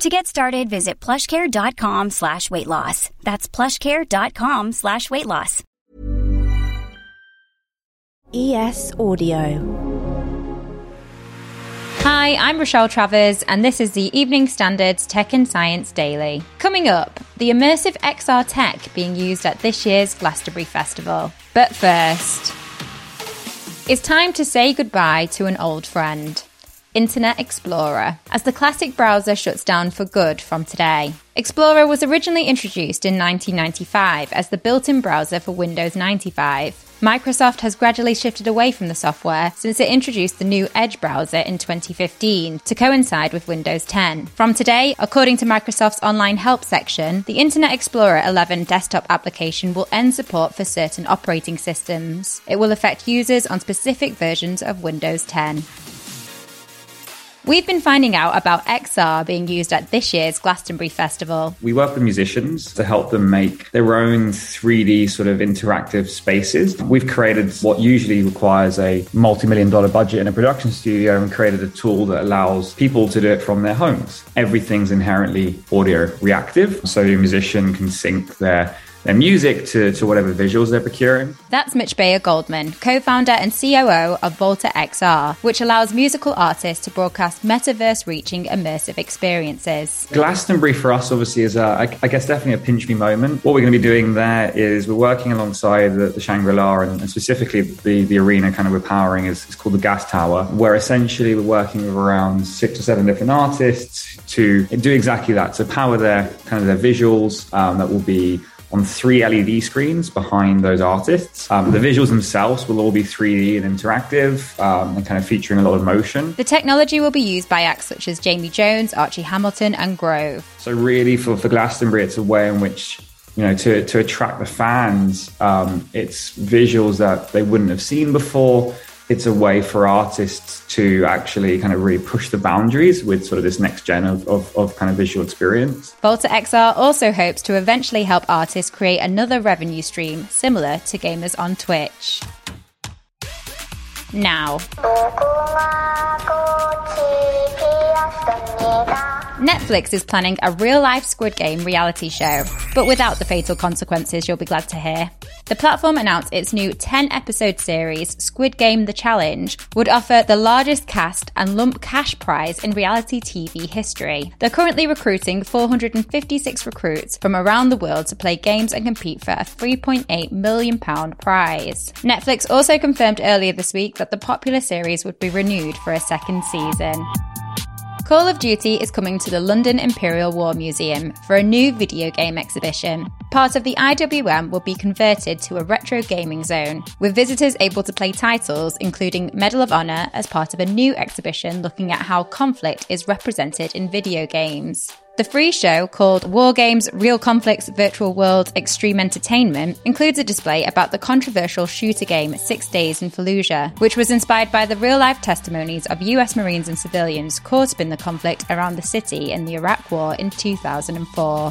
To get started, visit plushcare.com slash weight loss. That's plushcare.com slash weight loss. ES Audio. Hi, I'm Rochelle Travers, and this is the Evening Standards Tech and Science Daily. Coming up, the immersive XR tech being used at this year's Glastonbury Festival. But first, it's time to say goodbye to an old friend. Internet Explorer, as the classic browser shuts down for good from today. Explorer was originally introduced in 1995 as the built in browser for Windows 95. Microsoft has gradually shifted away from the software since it introduced the new Edge browser in 2015 to coincide with Windows 10. From today, according to Microsoft's online help section, the Internet Explorer 11 desktop application will end support for certain operating systems. It will affect users on specific versions of Windows 10. We've been finding out about XR being used at this year's Glastonbury Festival. We work with musicians to help them make their own 3D sort of interactive spaces. We've created what usually requires a multi million dollar budget in a production studio and created a tool that allows people to do it from their homes. Everything's inherently audio reactive, so your musician can sync their their music to, to whatever visuals they're procuring. That's Mitch Bayer Goldman, co founder and COO of Volta XR, which allows musical artists to broadcast metaverse reaching immersive experiences. Glastonbury for us, obviously, is, a, I, I guess, definitely a pinch me moment. What we're going to be doing there is we're working alongside the, the Shangri La and, and, specifically the, the arena kind of we're powering is, is called the Gas Tower, where essentially we're working with around six or seven different artists to do exactly that, to power their kind of their visuals um, that will be on three LED screens behind those artists. Um, the visuals themselves will all be 3D and interactive um, and kind of featuring a lot of motion. The technology will be used by acts such as Jamie Jones, Archie Hamilton, and Grove. So, really, for, for Glastonbury, it's a way in which you know, to, to attract the fans, um, it's visuals that they wouldn't have seen before it's a way for artists to actually kind of really push the boundaries with sort of this next gen of, of, of, kind of visual experience. Volta XR also hopes to eventually help artists create another revenue stream similar to gamers on Twitch. Now. Netflix is planning a real life Squid Game reality show, but without the fatal consequences you'll be glad to hear. The platform announced its new 10 episode series, Squid Game The Challenge, would offer the largest cast and lump cash prize in reality TV history. They're currently recruiting 456 recruits from around the world to play games and compete for a £3.8 million prize. Netflix also confirmed earlier this week that the popular series would be renewed for a second season. Call of Duty is coming to the London Imperial War Museum for a new video game exhibition. Part of the IWM will be converted to a retro gaming zone, with visitors able to play titles including Medal of Honor as part of a new exhibition looking at how conflict is represented in video games. The free show, called War Games Real Conflicts Virtual World Extreme Entertainment, includes a display about the controversial shooter game Six Days in Fallujah, which was inspired by the real life testimonies of US Marines and civilians caught up in the conflict around the city in the Iraq War in 2004.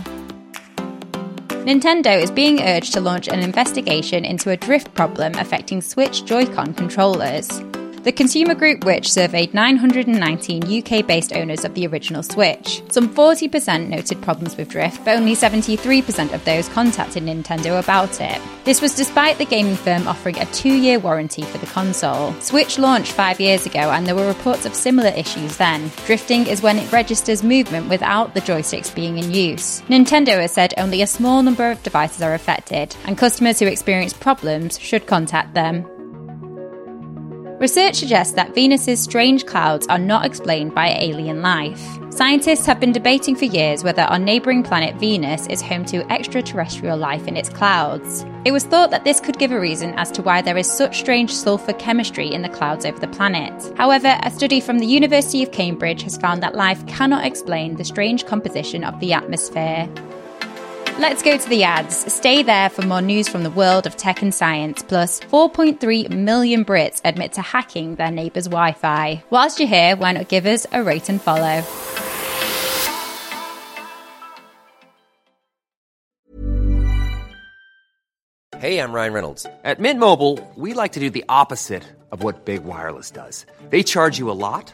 Nintendo is being urged to launch an investigation into a drift problem affecting Switch Joy-Con controllers. The consumer group which surveyed 919 UK based owners of the original Switch. Some 40% noted problems with drift, but only 73% of those contacted Nintendo about it. This was despite the gaming firm offering a two year warranty for the console. Switch launched five years ago, and there were reports of similar issues then. Drifting is when it registers movement without the joysticks being in use. Nintendo has said only a small number of devices are affected, and customers who experience problems should contact them. Research suggests that Venus's strange clouds are not explained by alien life. Scientists have been debating for years whether our neighbouring planet Venus is home to extraterrestrial life in its clouds. It was thought that this could give a reason as to why there is such strange sulfur chemistry in the clouds over the planet. However, a study from the University of Cambridge has found that life cannot explain the strange composition of the atmosphere. Let's go to the ads. Stay there for more news from the world of tech and science. Plus, 4.3 million Brits admit to hacking their neighbour's Wi Fi. Whilst you're here, why not give us a rate and follow? Hey, I'm Ryan Reynolds. At Mint Mobile, we like to do the opposite of what Big Wireless does. They charge you a lot,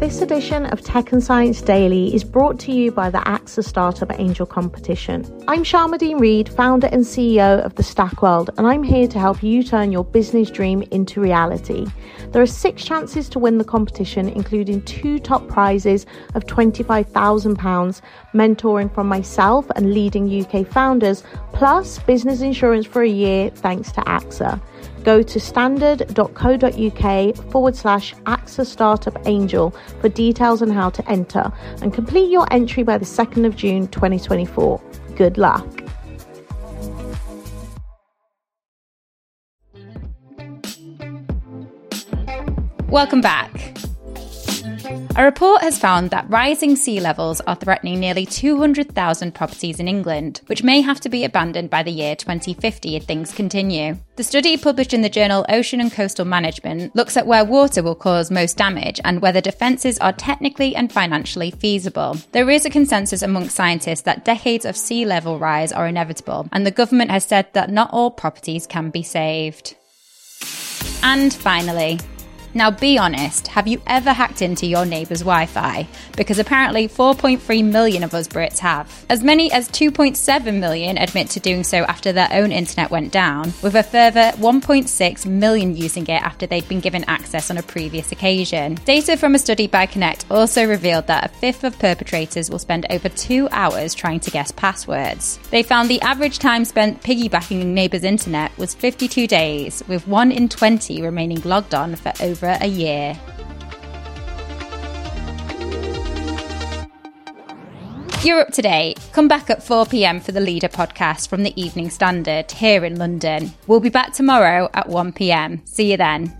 This edition of Tech and Science Daily is brought to you by the AXA Startup Angel Competition. I'm Sharmadean Reid, founder and CEO of the Stack World, and I'm here to help you turn your business dream into reality. There are six chances to win the competition, including two top prizes of £25,000, mentoring from myself and leading UK founders, plus business insurance for a year thanks to AXA. Go to standard.co.uk forward slash AXA Startup Angel for details on how to enter and complete your entry by the 2nd of June 2024. Good luck. Welcome back. A report has found that rising sea levels are threatening nearly 200,000 properties in England, which may have to be abandoned by the year 2050 if things continue. The study published in the journal Ocean and Coastal Management looks at where water will cause most damage and whether defences are technically and financially feasible. There is a consensus amongst scientists that decades of sea level rise are inevitable, and the government has said that not all properties can be saved. And finally, now, be honest, have you ever hacked into your neighbour's Wi Fi? Because apparently 4.3 million of us Brits have. As many as 2.7 million admit to doing so after their own internet went down, with a further 1.6 million using it after they'd been given access on a previous occasion. Data from a study by Connect also revealed that a fifth of perpetrators will spend over two hours trying to guess passwords. They found the average time spent piggybacking neighbours' internet was 52 days, with 1 in 20 remaining logged on for over a year. You're up to date. Come back at 4 pm for the Leader podcast from the Evening Standard here in London. We'll be back tomorrow at 1 pm. See you then.